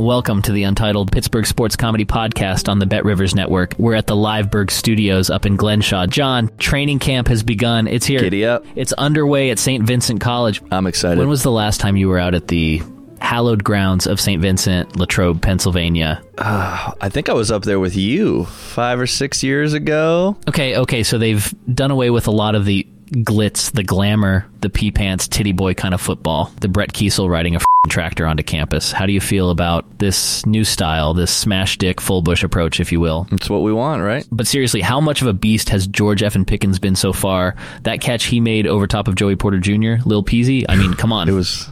Welcome to the Untitled Pittsburgh Sports Comedy Podcast on the Bet Rivers Network. We're at the Liveberg Studios up in Glenshaw. John, training camp has begun. It's here. Giddy up. It's underway at St. Vincent College. I'm excited. When was the last time you were out at the hallowed grounds of St. Vincent, Latrobe, Pennsylvania? Uh, I think I was up there with you five or six years ago. Okay, okay, so they've done away with a lot of the glitz, the glamour, the pee pants, titty boy kind of football. The Brett Keisel riding a f***ing tractor onto campus. How do you feel about this new style, this smash dick, full bush approach, if you will? It's what we want, right? But seriously, how much of a beast has George F. and Pickens been so far? That catch he made over top of Joey Porter Jr., Lil Peasy. I mean, come on. It was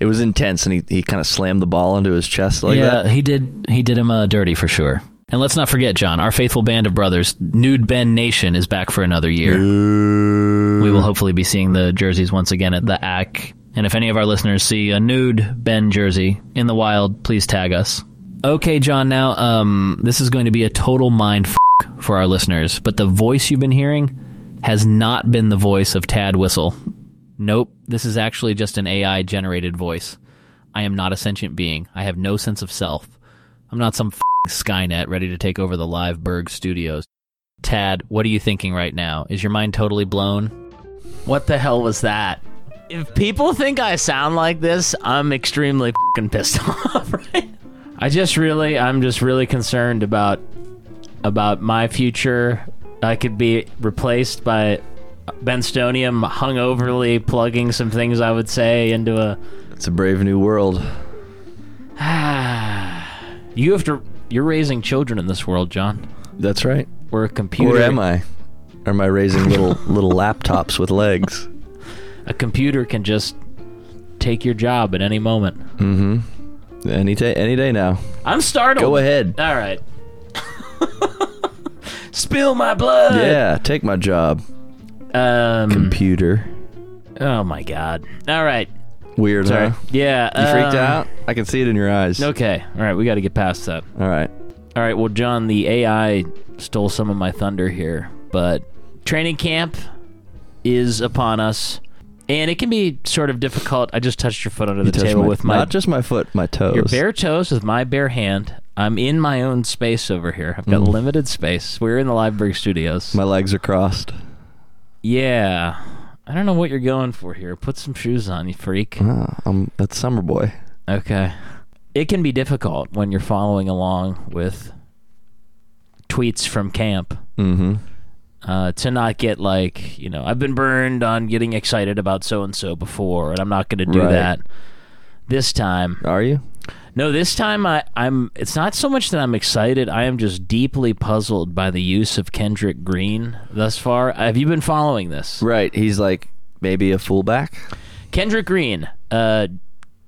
it was intense, and he, he kind of slammed the ball into his chest like yeah, that. he did. He did him uh, dirty for sure. And let's not forget, John, our faithful band of brothers, Nude Ben Nation, is back for another year. We will hopefully be seeing the jerseys once again at the AC. And if any of our listeners see a nude Ben jersey in the wild, please tag us. Okay, John. Now, um, this is going to be a total mind f- for our listeners, but the voice you've been hearing has not been the voice of Tad Wissel. Nope, this is actually just an AI generated voice. I am not a sentient being. I have no sense of self. I'm not some Skynet ready to take over the live Berg studios. Tad, what are you thinking right now? Is your mind totally blown? What the hell was that? If people think I sound like this, I'm extremely fucking pissed off, right? I just really, I'm just really concerned about about my future. I could be replaced by Ben Stonium hungoverly plugging some things I would say into a. It's a brave new world. Ah You have to. You're raising children in this world, John. That's right. We're a computer. Where am I? Or am I raising little little laptops with legs? A computer can just take your job at any moment. Mm-hmm. Any day, any day now. I'm startled. Go ahead. All right. Spill my blood. Yeah, take my job, Um. computer. oh my god. All right. Weird, Sorry. huh? Yeah. You freaked um, out? I can see it in your eyes. Okay. All right. We got to get past that. All right. All right. Well, John, the AI stole some of my thunder here, but training camp is upon us, and it can be sort of difficult. I just touched your foot under the You table my- with my not just my foot, my toes. your bare toes with my bare hand. I'm in my own space over here. I've got Mm. limited space. We're in the Liveberg Studios. My legs are crossed. yeah. I don't know what you're going for here. Put some shoes on, you freak. Ah, I'm that's summer boy. Okay. It can be difficult when you're following along with tweets from camp Mm-hmm. uh, to not get like, you know, I've been burned on getting excited about so and so before, and I'm not going to do Right. that this time. Are you? No, this time I, I'm. It's not so much that I'm excited. I am just deeply puzzled by the use of Kendrick Green thus far. Have you been following this? Right. He's like maybe a fullback. Kendrick Green, uh,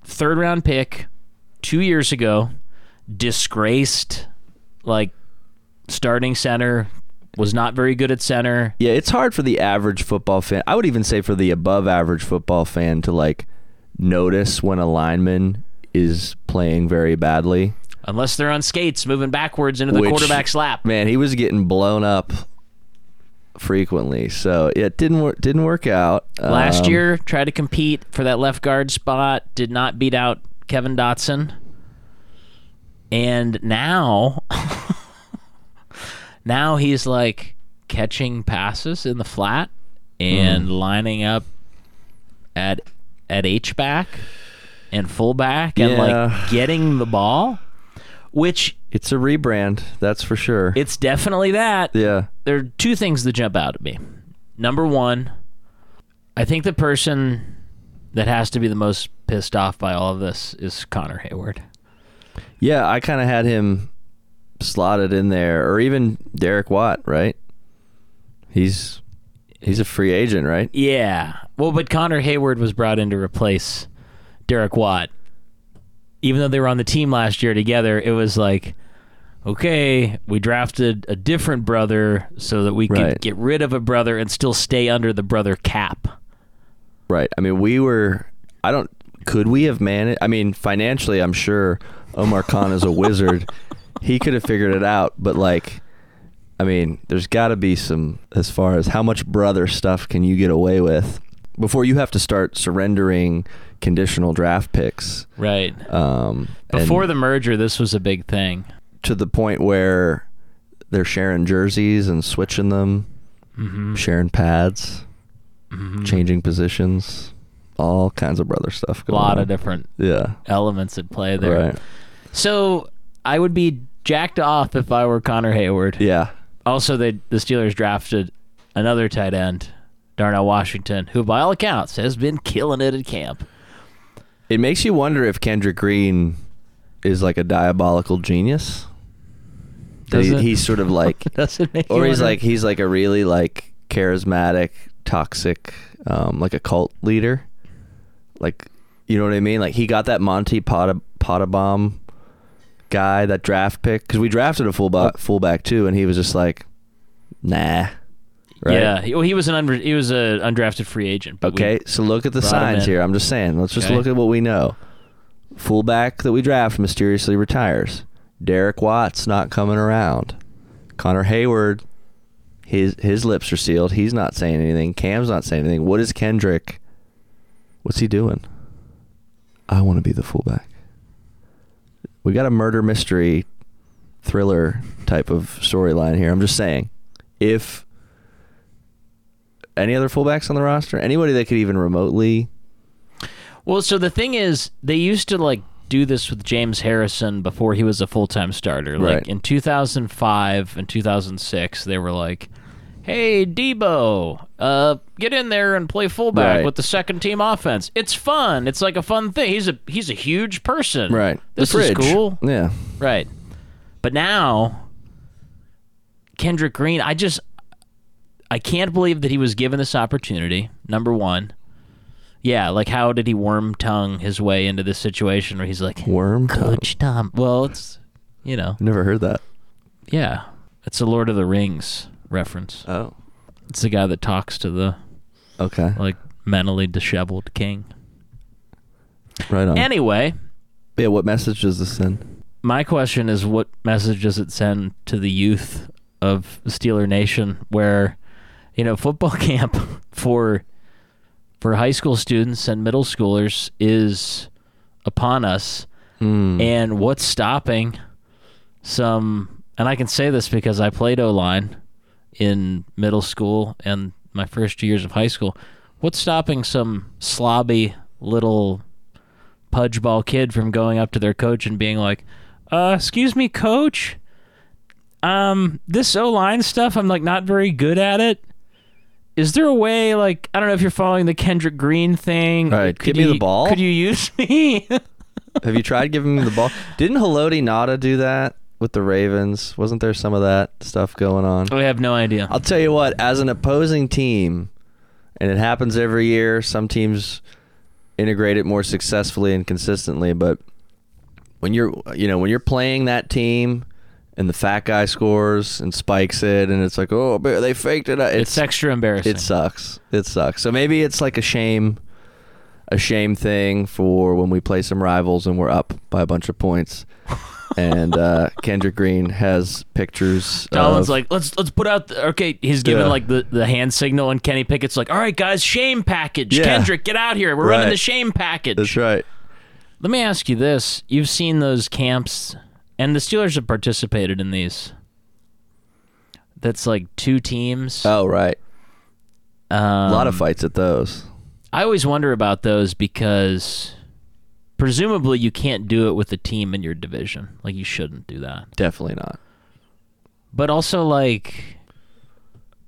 third round pick, two years ago, disgraced, like starting center, was not very good at center. Yeah, it's hard for the average football fan. I would even say for the above average football fan to like notice when a lineman is playing very badly. Unless they're on skates, moving backwards into the Which- quarterback's lap. Man, he was getting blown up frequently. So yeah, it didn't work didn't work out. Last Um, year, tried to compete for that left guard spot, did not beat out Kevin Dotson. And now, now he's like catching passes in the flat and lining up at at H back and fullback and Yeah. like getting the ball, which it's a rebrand, that's for sure. it's definitely that yeah. there are two things that jump out at me. Number one, I think the person that has to be the most pissed off by all of this is Connor Heyward. Yeah, I kind of had him slotted in there or even Derek Watt, right? He's He's a free agent, right? Yeah. Well, but Connor Heyward was brought in to replace Derek Watt. Even though they were on the team last year together, it was like, okay, we drafted a different brother so that we could Right. get rid of a brother and still stay under the brother cap. Right. I mean, we were. I don't. Could we have managed? I mean, financially, I'm sure Omar Khan is a wizard. He could have figured it out, but like, I mean, there's got to be some as far as how much brother stuff can you get away with before you have to start surrendering conditional draft picks. Right. Um, Before the merger, this was a big thing. to the point where they're sharing jerseys and switching them, Mm-hmm. sharing pads, changing positions, all kinds of brother stuff. A lot on. of different Yeah. elements at play there. Right. So I would be jacked off if I were Connor Heyward. Yeah. Also, they the Steelers drafted another tight end, Darnell Washington, who by all accounts has been killing it at camp. It makes you wonder if Kendrick Green is like a diabolical genius. Does he- it? he's sort of like, Does it make or he's wonder? like he's like a really like charismatic, toxic, um, like a cult leader. Like, you know what I mean? Like he got that Monte Pot Pottebaum guy, that draft pick, because we drafted a fullback, fullback too, and he was just like, nah. Right? Yeah, he, well, he was an unre- he was a undrafted free agent. Okay, so look at the signs here. I'm just saying. Let's just Okay. look at what we know. Fullback that we draft mysteriously retires. Derek Watts not coming around. Connor Heyward, his his lips are sealed. He's not saying anything. Cam's not saying anything. What is Kendrick? What's he doing? I want to be the fullback. We got a murder mystery thriller type of storyline here. I'm just saying. If any other fullbacks on the roster, anybody that could even remotely Well, so the thing is, they used to like do this with James Harrison before he was a full time starter. Like Right. in 2005 and 2006, they were like, "Hey, Debo, uh, get in there and play fullback Right. with the second team offense. It's fun. It's like a fun thing. He's a he's a huge person. Right. This is cool. Yeah. Right. But now, Kendrick Green, I just, I can't believe that he was given this opportunity. Number one. Yeah, like how did he worm tongue his way into this situation where he's like, Worm tongue. Coach Tom. Well, it's, you know, Never heard that. yeah, it's a Lord of the Rings reference. Oh. It's the guy that talks to the Okay. like mentally disheveled king. Right on. Anyway, yeah, what message does this send? my question is what message does it send to the youth of Steeler Nation where you know football camp for for high school students and middle schoolers is upon us Hmm. and what's stopping some and I can say this because I played O-line in middle school and my first two years of high school what's stopping some slobby little pudgeball kid from going up to their coach and being like uh, excuse me, coach. Um, this O line stuff, I'm like not very good at it. Is there a way, like, I don't know if you're following the Kendrick Green thing? Right, Could give me the ball. Could you use me? Have you tried giving me the ball? Didn't Haloti Ngata do that with the Ravens? Wasn't there some of that stuff going on? I have no idea. I'll tell you what, as an opposing team, and it happens every year, some teams integrate it more successfully and consistently, but when you're you know, when you're playing that team and the fat guy scores and spikes it and it's like, "Oh, they faked it." It's, It's extra embarrassing. it sucks. It sucks. So maybe it's like a shame a shame thing for when we play some rivals and we're up by a bunch of points. and uh, Kendrick Green has pictures. Dolan's of- like, let's let's put out. The, okay, he's giving Yeah. like the, the hand signal, and Kenny Pickett's like, all right, guys, shame package. Yeah. Kendrick, get out here. We're running the shame package. That's right. Let me ask you this: You've seen those camps, and the Steelers have participated in these. That's like two teams. Oh, right. Um, A lot of fights at those. I always wonder about those because presumably you can't do it with a team in your division. Like you shouldn't do that. Definitely not. But also like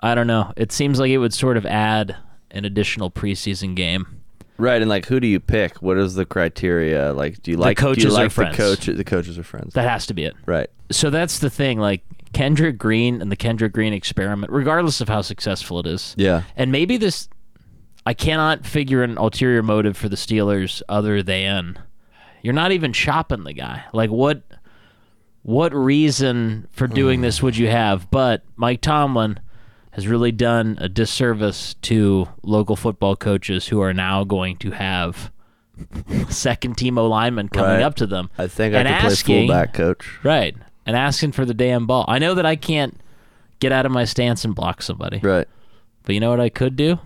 I don't know. It seems like it would sort of add an additional preseason game. Right, and like, who do you pick? What is the criteria? Like, do you like do coaches you are like friends. the coach? The coaches are friends. That has to be it. right. So that's the thing like Kendrick Green and the Kendrick Green experiment, regardless of how successful it is. Yeah. And maybe this, I cannot figure an ulterior motive for the Steelers other than you're not even shopping the guy. Like what, what reason for doing hmm. this would you have? But Mike Tomlin has really done a disservice to local football coaches who are now going to have second team O linemen coming Right. up to them. I think I could play asking- fullback, coach. Right. And asking for the damn ball. I know that I can't get out of my stance and block somebody. Right. But you know what I could do?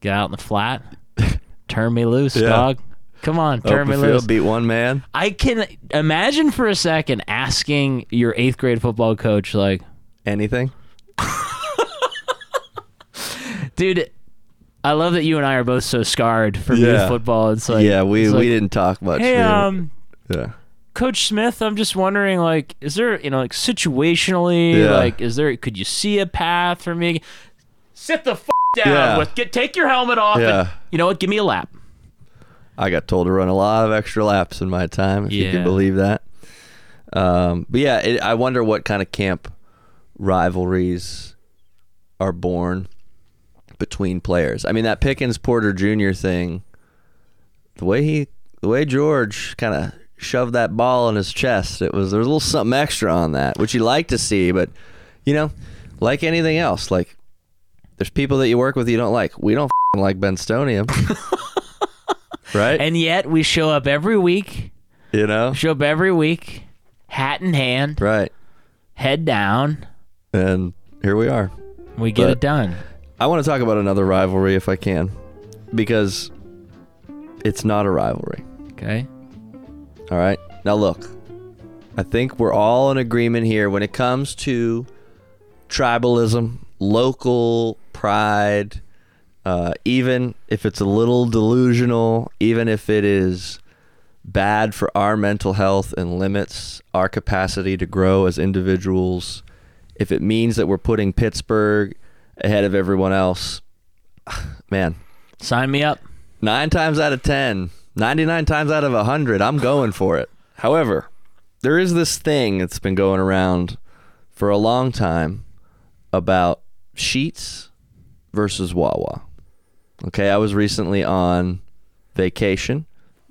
Get out in the flat. turn me loose, Yeah. dog. Come on, turn Open me loose. beat one man. I can imagine for a second asking your eighth grade football coach, like, Anything? Dude, I love that you and I are both so scarred from Yeah. youth football. It's like, yeah, we it's we didn't talk much. Hey, um, yeah. Coach Smith, I'm just wondering, like, is there, you know, like situationally, Yeah. like, is there, could you see a path for me? Sit the f- down Yeah. with, get, take your helmet off. Yeah. And, you know what? Give me a lap. I got told to run a lot of extra laps in my time, if you can believe that. Um, but yeah, it, I wonder what kind of camp rivalries are born between players. I mean, that Pickens Porter Jr. thing, the way he, the way George kind of shoved that ball in his chest, it was there was a little something extra on that, which you like to see. But you know, like anything else, like there's people that you work with you don't like. We don't f***ing like Ben Stonium. right? And yet we show up every week, you know? show up every week, hat in hand, Right. head down. And here we are. We get But- it done. I want to talk about another rivalry if I can, because it's not a rivalry. Okay. All right. Now, look, I think we're all in agreement here when it comes to tribalism, local pride, uh, even if it's a little delusional, even if it is bad for our mental health and limits our capacity to grow as individuals, if it means that we're putting Pittsburgh ahead of everyone else, man, Sign me up. nine times out of 10, 99 times out of 100, I'm going for it. However, there is this thing that's been going around for a long time about Sheetz versus Wawa. Okay, I was recently on vacation.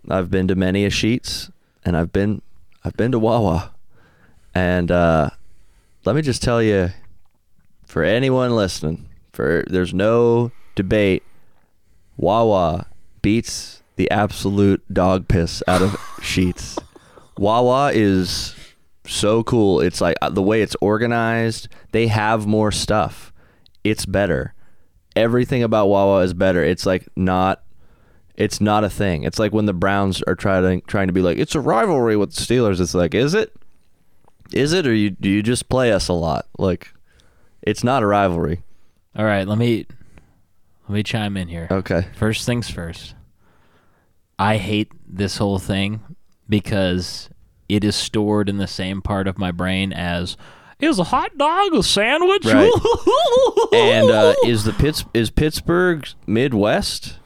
I've been to many a Sheetz and I've been I've been to Wawa. And uh, let me just tell you for anyone listening, for there's no debate Wawa beats the absolute dog piss out of Sheetz. Wawa is so cool. It's like uh, the way it's organized. They have more stuff. It's better. Everything about Wawa is better. It's like not. It's not a thing. It's like when the Browns are trying trying to be like it's a rivalry with the Steelers. It's like is it? Is it or you do you just play us a lot? Like it's not a rivalry. All right, let me let me chime in here. Okay. First things first. I hate this whole thing because it is stored in the same part of my brain as is a hot dog a sandwich? Right. And uh, is the Pitts is Pittsburgh Midwest?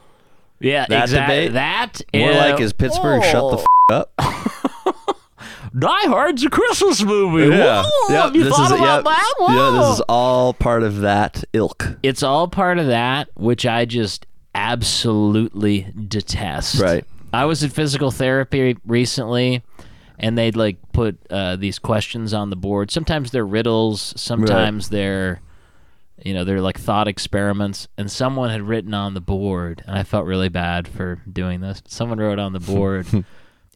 yeah, that exactly. debate? That More like is Pittsburgh shut the oh, f- up? Die Hard's a Christmas movie. Yeah, Whoa, have you this thought is about yeah, that? yeah. This is all part of that ilk. it's all part of that, which I just absolutely detest. Right. I was in physical therapy recently, and they'd like put uh, these questions on the board. Sometimes they're riddles. Sometimes they're, you know, they're like thought experiments. And someone had written on the board, and I felt really bad for doing this. Someone wrote on the board.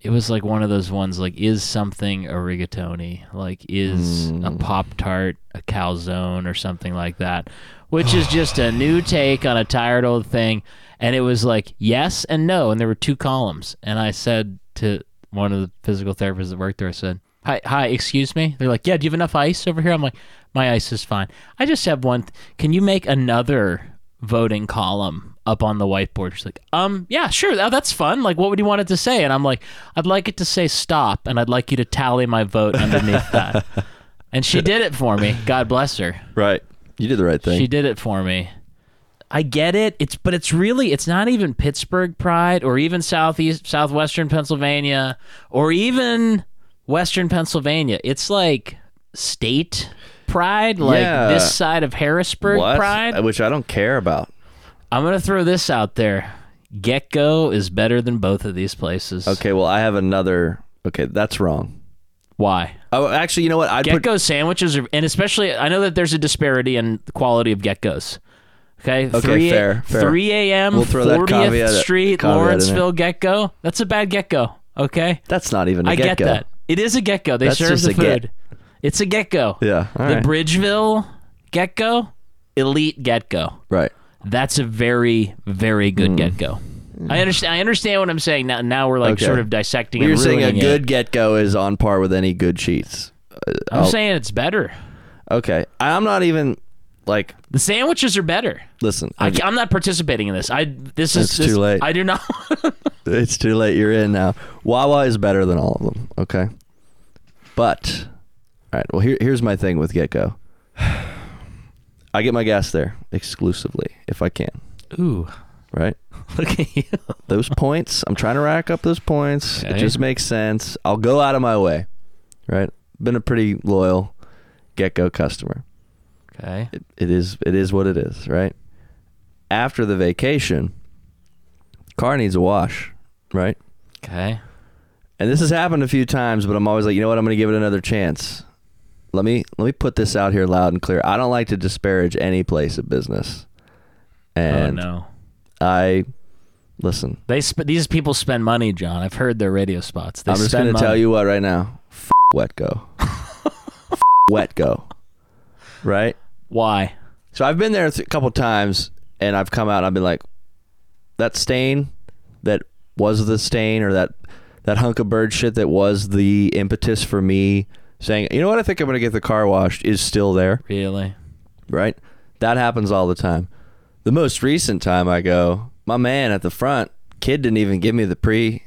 it was like one of those ones like is something a rigatoni like is a hmm. pop tart a calzone or something like that? Which is just a new take on a tired old thing. And it was like yes and no. And there were two columns. And i said to one of the physical therapists that worked there i said hi hi excuse me? They're like yeah do you have enough ice over here? I'm like my ice is fine. I just have one th- can you make another voting column up on the whiteboard. She's like, um, yeah, sure, that's fun. Like, what would you want it to say? And I'm like, I'd like it to say stop, and I'd like you to tally my vote underneath that. And she did it for me. God bless her. Right. You did the right thing. She did it for me. I get it. It's but it's really it's not even Pittsburgh pride or even southeast southwestern Pennsylvania or even western Pennsylvania. It's like state pride, like Yeah. this side of Harrisburg what? pride. Which I don't care about. I'm gonna throw this out there. GetGo is better than both of these places. Okay, well, I have another. Okay, that's wrong. Why? Oh, actually, you know what? I'd put sandwiches are, and especially I know that there's a disparity in the quality of GetGos. Okay, Okay, 3 fair, fair. 3 a.m. We'll throw that 40th caveat- Street, caveat in there. Lawrenceville GetGo. That's a bad GetGo. Okay, That's not even a I get GetGo. that. It is a GetGo. They That's serve the a get. food. It's a GetGo. Yeah, the right. Bridgeville GetGo, elite GetGo. Right. That's a very, very good GetGo. I understand. I understand what I'm saying. Now, now we're like Okay. sort of dissecting. You're saying a good GetGo is on par with any good Sheetz. Uh, I'm I'll- saying it's better. Okay, I'm not even like. The sandwiches are better. Listen, I, am not participating in this. I this is this- too late. I do not. it's too late. You're in now. Wawa is better than all of them. Okay, but all right. Well, here, here's my thing with GetGo. I get my gas there exclusively if I can. Ooh, Right. look at you. Those points. I'm trying to rack up those points. It just makes sense. I'll go out of my way. Right. Been a pretty loyal GetGo customer. Okay. it, it is it is what it is, right? After the vacation, car needs a wash, right? Okay. And this has happened a few times, but I'm always like, you know what? I'm going to give it another chance. Let me let me put this out here loud and clear. I don't like to disparage any place of business, oh, and oh no. I listen. They sp- these people spend money, John. I've heard their radio spots. They I'm just going to tell you what right now. F- WetGo. F- WetGo. Right. why. So I've been there a couple times, and I've come out and I've been like, that stain that was the stain, or that that hunk of bird shit that was the impetus for me saying, you know what, I think I'm gonna get the car washed, is still there, Really? right? That happens all the time. The most recent time I go, my man at the front, kid didn't even give me the pre,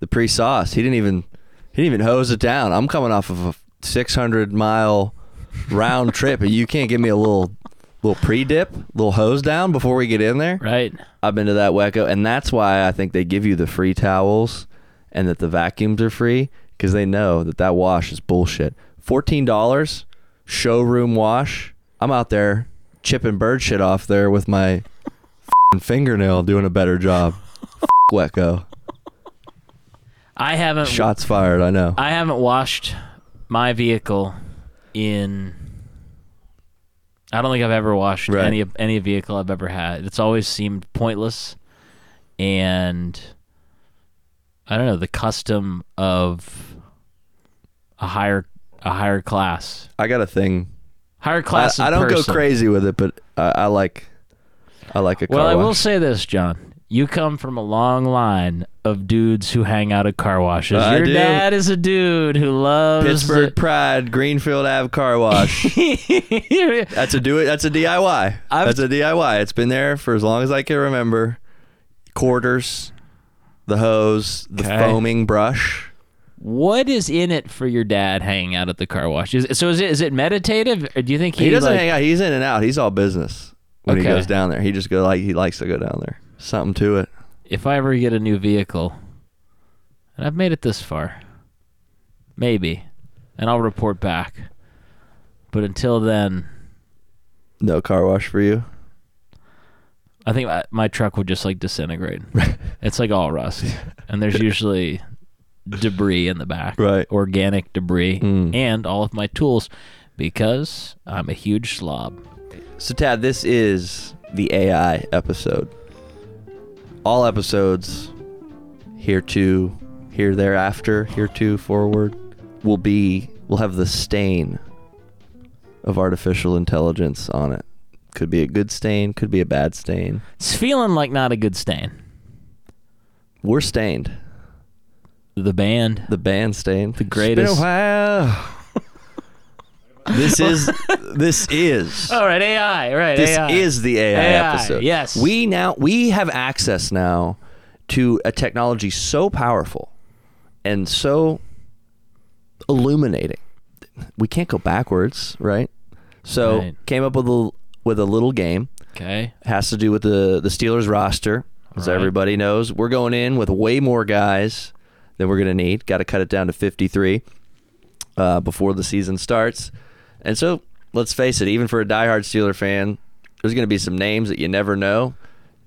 the pre sauce. He didn't even, he didn't even hose it down. I'm coming off of a 600 mile round trip, and you can't give me a little, little pre dip, little hose down before we get in there. Right. I've been to that WetGo, and that's why I think they give you the free towels and that the vacuums are free because they know that that wash is bullshit. Fourteen dollars, showroom wash. I'm out there chipping bird shit off there with my f***ing fingernail, doing a better job. F- WetGo. I haven't. Shots fired. I know. I haven't washed my vehicle in. I don't think I've ever washed Right. any any vehicle I've ever had. It's always seemed pointless, and I don't know the custom of a higher a higher class I got a thing. higher class. of I don't person. go crazy with it, but I, I like. I like a car Well, I will say this, John. You come from a long line of dudes who hang out at car washes. I Your dad is a dude who loves Pittsburgh Pride, Greenfield Ave Car Wash. That's a do it. That's a DIY. I've- that's a DIY. It's been there for as long as I can remember. Quarters, the hose, the Okay. foaming brush. What is in it for your dad hanging out at the car wash? Is, so is it is it meditative, or do you think he, He, doesn't like, hang out. He's in and out. He's all business when he goes down there. He just go like he likes to go down there. Something to it. If I ever get a new vehicle, and I've made it this far, maybe, and I'll report back. But until then, No car wash for you. I think my, my truck would just like disintegrate. it's like all rust, and there's usually debris in the back, Right. Organic debris, Mm. and all of my tools, because I'm a huge slob. So Tad, this is the AI episode. All episodes here to here thereafter, here to forward will be will have the stain of artificial intelligence on it. Could be a good stain, could be a bad stain. It's feeling like not a good stain. We're stained. The band. The band stained. The greatest- It's been a while. this is this is All right, AI. Right, this AI. is the AI, AI, episode. yes. We now we have access now to a technology so powerful and so illuminating. We can't go backwards, right? So Right. came up with a with a little game. okay. Has to do with the the Steelers roster. As Right. everybody knows, we're going in with way more guys than we're going to need. Got to cut it down to 53. uh, before the season starts. And so, let's face it, even for a diehard Steeler fan, there's going to be some names that you never know,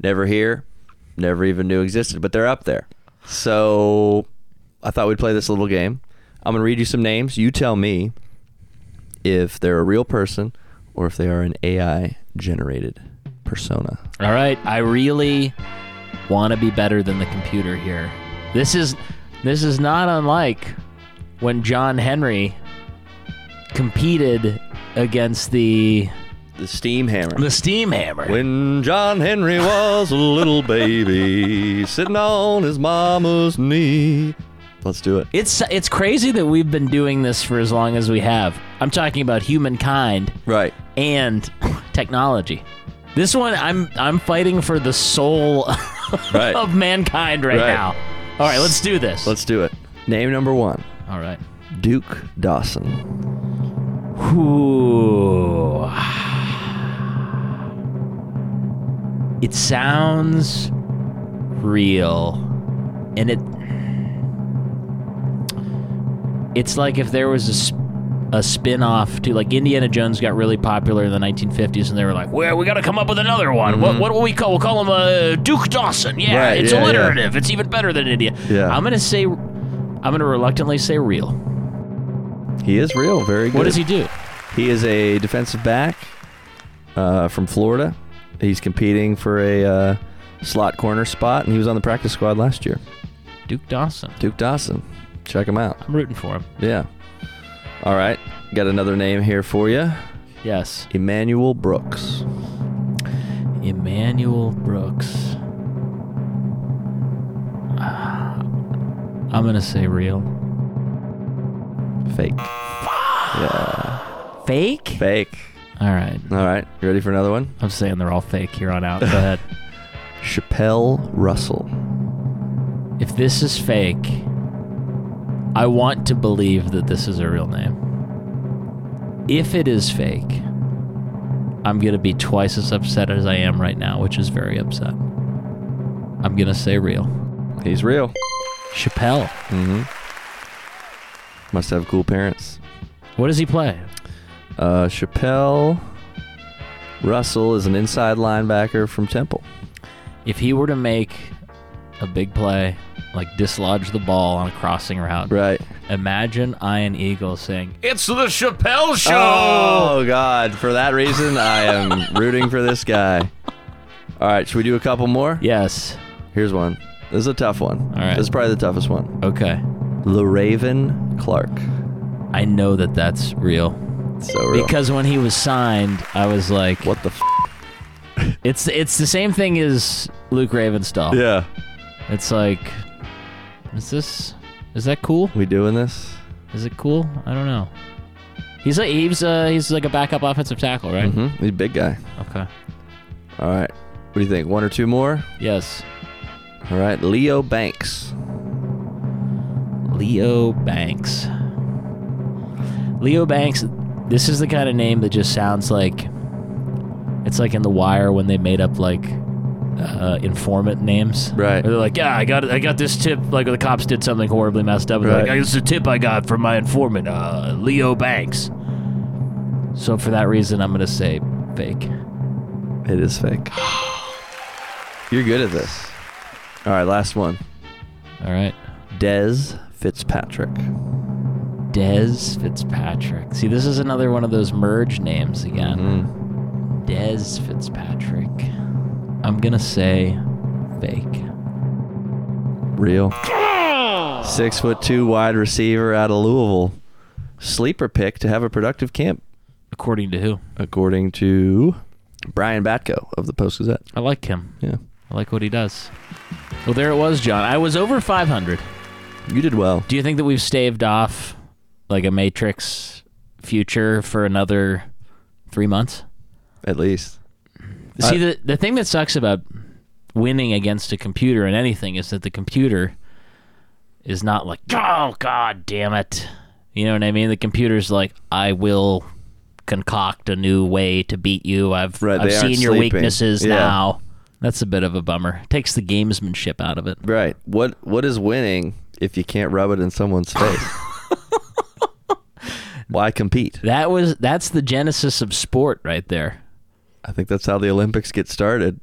never hear, never even knew existed, but they're up there. So, I thought we'd play this little game. I'm going to read you some names. You tell me if they're a real person or if they are an AI generated persona. All right, I really want to be better than the computer here. This is this is not unlike when John Henry competed against the The Steam Hammer. the steam hammer. When John Henry was a little baby, sitting on his mama's knee. Let's do it. It's it's crazy that we've been doing this for as long as we have. I'm talking about humankind Right. and technology. This one I'm I'm fighting for the soul Right. of mankind right, Right. now. All right, let's do this. Let's do it. Name number one All right. Duke Dawson. Ooh. It sounds real. And it It's like if there was a sp- a spin-off to like Indiana Jones got really popular in the 1950s and they were like, "Well, we got to come up with another one. What what will we call? We'll call him uh, Duke Dawson. Yeah, Mm-hmm. Right, it's yeah, yeah. alliterative. It's even better than India." Yeah. I'm going to say I'm going to reluctantly say real. He is real. Very good. What does he do? He is a defensive back uh, from Florida. He's competing for a uh, slot corner spot, and he was on the practice squad last year. Duke Dawson. Duke Dawson. Check him out. I'm rooting for him. Yeah. All right. Got another name here for you Yes. Emmanuel Brooks. Emmanuel Brooks. Ah, I'm going to say real. Fake. Yeah. Fake? Fake. All right. All right. You ready for another one? I'm saying they're all fake here on out. Go ahead. Chapelle Russell. If this is fake, I want to believe that this is a real name. If it is fake, I'm going to be twice as upset as I am right now, which is very upset. I'm going to say real. He's real. Chappelle. Mm-hmm. Must have cool parents. What does he play? Uh, Chapelle Russell is an inside linebacker from Temple. If he were to make a big play, like dislodge the ball on a crossing route, Right. imagine Ian Eagle saying, It's the Chappelle Show! Oh God! For that reason, I am rooting for this guy. All right, should we do a couple more? Yes. Here's one. This is a tough one. All right. This is probably the toughest one. Okay. Le'Raven Clark. I know that that's real. So real. Because when he was signed, I was like, what the? F- it's it's the same thing as Luke Ravenstahl. yeah. It's like, is this is that cool? We doing this? Is it cool? I don't know. He's like he's uh he's like a backup offensive tackle, right? Mm-hmm. He's a big guy. Okay. All right. What do you think? One or two more? Yes. All right. Leo Banks. Leo Banks. Leo Banks. This is the kind of name that just sounds like it's like in The Wire when they made up like uh, informant names. Right. They're like, yeah, I got I got this tip. Like the cops did something horribly messed up. They're Like, Right. this is a tip I got from my informant, uh, Leo Banks. So for that reason, I'm gonna say fake. It is fake. You're good at this. All right. Last one. All right. Dez Fitzpatrick. Dez Fitzpatrick. See, this is another one of those merge names again. Mm. Dez Fitzpatrick. I'm gonna say fake. Real. Six foot two wide receiver out of Louisville. Sleeper pick to have a productive camp, According to who? according to Brian Batko of the Post Gazette. I like him. Yeah. I like what he does. Well, there it was, John. I was over 500. You did well. Do you think that we've staved off like a Matrix future for another three months? At least. Uh, See, the the thing that sucks about winning against a computer and anything is that the computer is not like, oh god damn it, you know what I mean? The computer's like, I will concoct a new way to beat you. I've Right, I've they aren't seen your sleeping. weaknesses Yeah. now. That's a bit of a bummer. Takes the gamesmanship out of it. Right. What What is winning if you can't rub it in someone's face? Why compete? That was that's the genesis of sport right there. I think that's how the Olympics get started.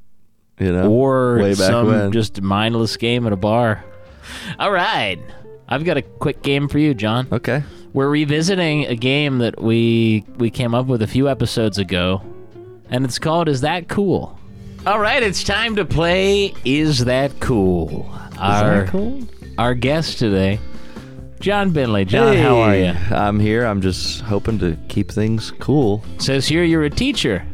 You know, Or way back some when. just mindless game at a bar. All right. I've got a quick game for you, John. okay. We're revisiting a game that we we came up with a few episodes ago, and it's called Is That Cool? All right, it's time to play Is That Cool? Is our that cool? our guest today, Jon Bindley. John, how are you? I'm here. I'm just hoping to keep things cool. Says here you're a teacher.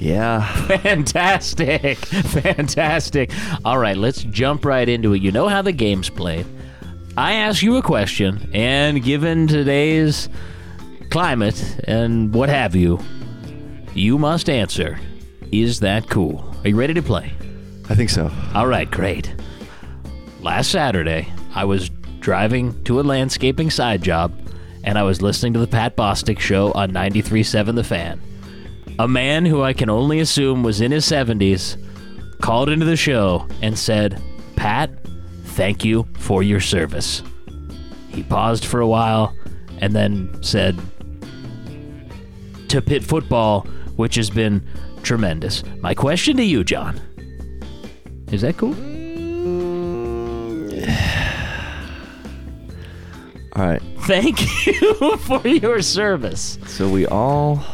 Yeah. Fantastic. Fantastic. All right, let's jump right into it. You know how the game's played. I ask you a question, and given today's climate and what have you, you must answer. Is that cool? Are you ready to play? I think so. All right, great. Last Saturday, I was driving to a landscaping side job, and I was listening to the Pat Bostick show on 93.7 The Fan. A man who I can only assume was in his 70s called into the show and said, Pat, thank you for your service. He paused for a while and then said, to Pitt football, which has been tremendous. My question to you, John. Is that cool? All right. Thank you for your service. So we all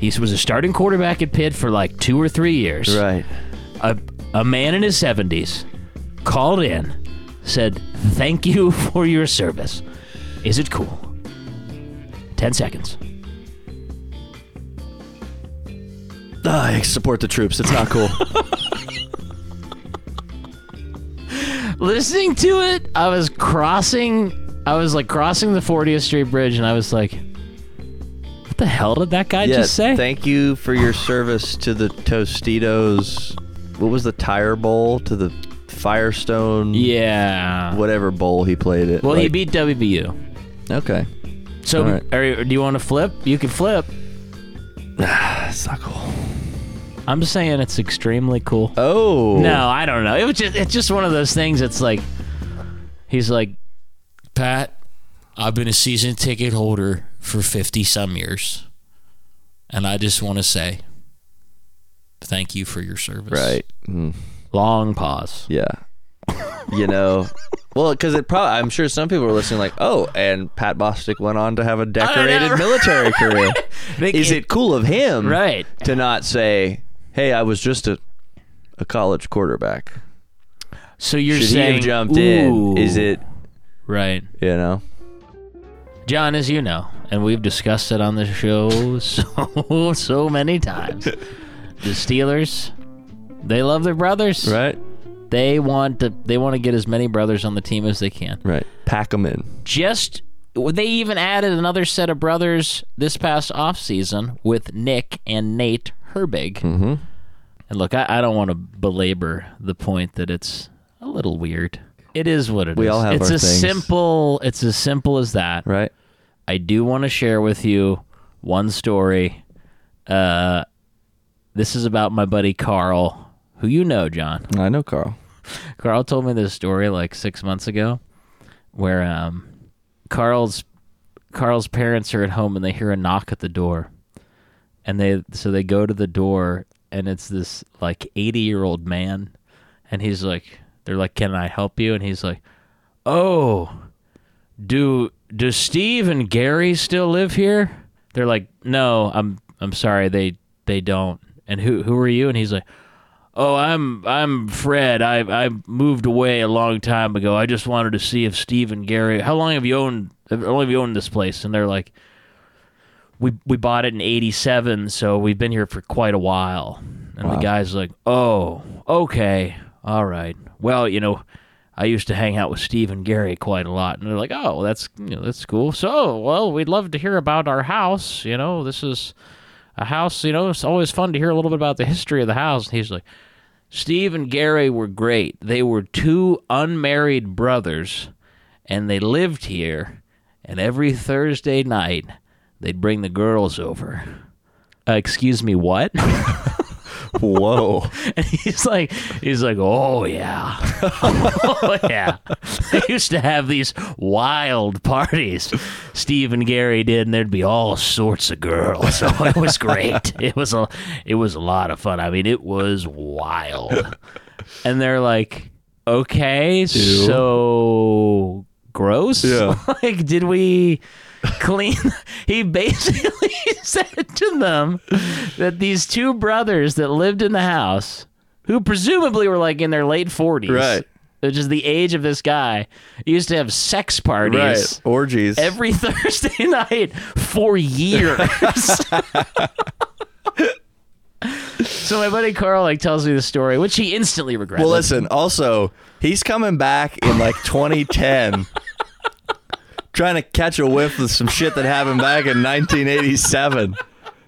He was a starting quarterback at Pitt for like two or three years. right. A, a man in his 70s called in, said, Thank you for your service. Is it cool? 10 seconds. Ah, I support the troops. It's not cool. Listening to it, I was crossing, I was like crossing the 40th Street Bridge and I was like, the hell did that guy yeah. just say? Thank you for your service to the Tostitos. What was the tire bowl to the Firestone? yeah. Whatever bowl he played it. Well, he beat WVU. Okay. So, All right. are you- do you want to flip? You can flip. That's not cool. I'm saying it's extremely cool. Oh. No, I don't know. It was just it's just one of those things. It's like he's like, Pat, I've been a season ticket holder for fifty some years, and I just want to say, thank you for your service. Right. Mm, Long pause. yeah. you know. Well, because it probably, I'm sure some people are listening, like, oh, and Pat Bostick went on to have a decorated military career. They- Is it cool of him, Right. to not say, "Hey, I was just a a college quarterback"? So you're Should he saying have jumped Ooh. in? Is it, right, you know? John? As you know, and we've discussed it on the show so so many times. the Steelers, they love their brothers. Right. They want to they want to get as many brothers on the team as they can. Right. Pack them in. Just they even added another set of brothers this past offseason with Nick and Nate Herbig. Mm-hmm. And look, I, I don't want to belabor the point that it's a little weird. It is what it is. We all have it's our as things. simple it's as simple as that. Right. I do want to share with you one story. Uh this is about my buddy Carl, who you know, John. I know, Carl. Carl told me this story like six months ago, where um, Carl's Carl's parents are at home and they hear a knock at the door, and they so they go to the door and it's this like eighty year old man, and he's like, they're like, "Can I help you?" And he's like, "Oh, do do Steve and Gary still live here?" They're like, "No, I'm I'm sorry, they they don't." And who who are you? And he's like, Oh, I'm I'm Fred. I I moved away a long time ago. I just wanted to see if Steve and Gary. How long have you owned? How long have you owned this place? And they're like, we we bought it in '87, so we've been here for quite a while. And the guy's like, oh, okay, all right. Well, you know, I used to hang out with Steve and Gary quite a lot, and they're like, oh, that's you know, that's cool. So, well, we'd love to hear about our house. You know, this is a house. You know, it's always fun to hear a little bit about the history of the house. And he's like. Steve and Gary were great. They were two unmarried brothers, and they lived here. And every Thursday night, they'd bring the girls over. Uh, excuse me, what? Whoa. And he's like, he's like, oh yeah, oh yeah. They used to have these wild parties. Steve and Gary did, and there'd be all sorts of girls. So it was great. It was a, it was a lot of fun. I mean, it was wild. And they're like, okay, so gross. Yeah. like, did we? Clean. He basically said to them that these two brothers that lived in the house, who presumably were like in their late 40s, Right. which is the age of this guy, used to have sex parties Right. Orgies. every Thursday night for years. so my buddy Carl like tells me the story, which he instantly regrets. well, listen, also, he's coming back in like 2010. Trying to catch a whiff of some shit that happened back in 1987.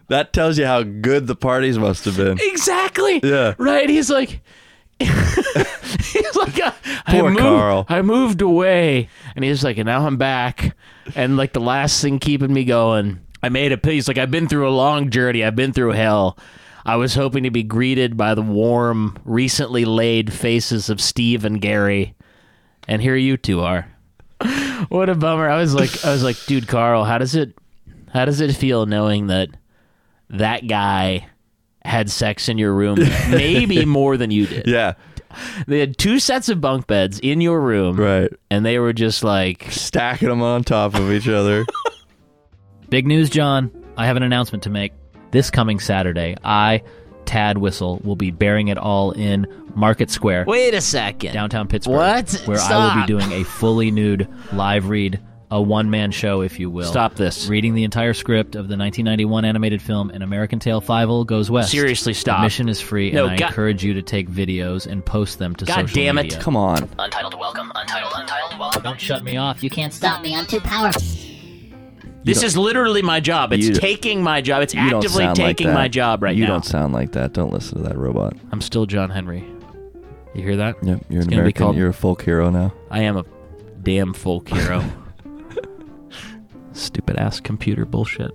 That tells you how good the parties must have been. Exactly. Yeah. Right. He's like, he's like, I, I Poor moved, Carl. I moved away, and he's like, and now I'm back, and like the last thing keeping me going, I made a. He's like, I've been through a long journey. I've been through hell. I was hoping to be greeted by the warm, recently laid faces of Steve and Gary, and here you two are. What a bummer. I was like, I was like, dude, Carl, how does it, how does it feel knowing that that guy had sex in your room, maybe more than you did. Yeah, They had two sets of bunk beds in your room, right. and they were just like, Stacking them on top of each other. Big news, Jon. I have an announcement to make. This coming Saturday, I, Tad Wissel, will be bearing it all in Market Square, wait a second, downtown Pittsburgh. What? Where I will be doing a fully nude live read, a one man show, if you will. Stop this. Reading the entire script of the 1991 animated film An American Tail Fievel Goes West. Seriously, stop. Admission is free, No, and I God- encourage you to take videos and post them to God social damn it. media. Come on. Untitled welcome, untitled, untitled welcome. Don't shut me off. You can't Stop me, I'm too powerful. This is literally my job. It's You- taking my job. It's You don't actively sound like taking that. my job right now. you now. don't sound like that. Don't listen to that robot. I'm still John Henry. You hear that? Yep, you're It's an be American. called- You're a folk hero now. I am a damn folk hero. Stupid ass computer bullshit.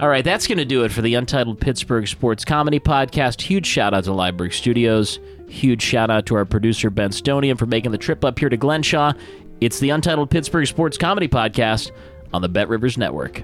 All right, that's going to do it for the Untitled Pittsburgh Sports Comedy Podcast. Huge shout out to Library Studios. Huge shout out to our producer, Ben Stonian, for making the trip up here to Glenshaw. It's the Untitled Pittsburgh Sports Comedy Podcast on the BetRivers Network.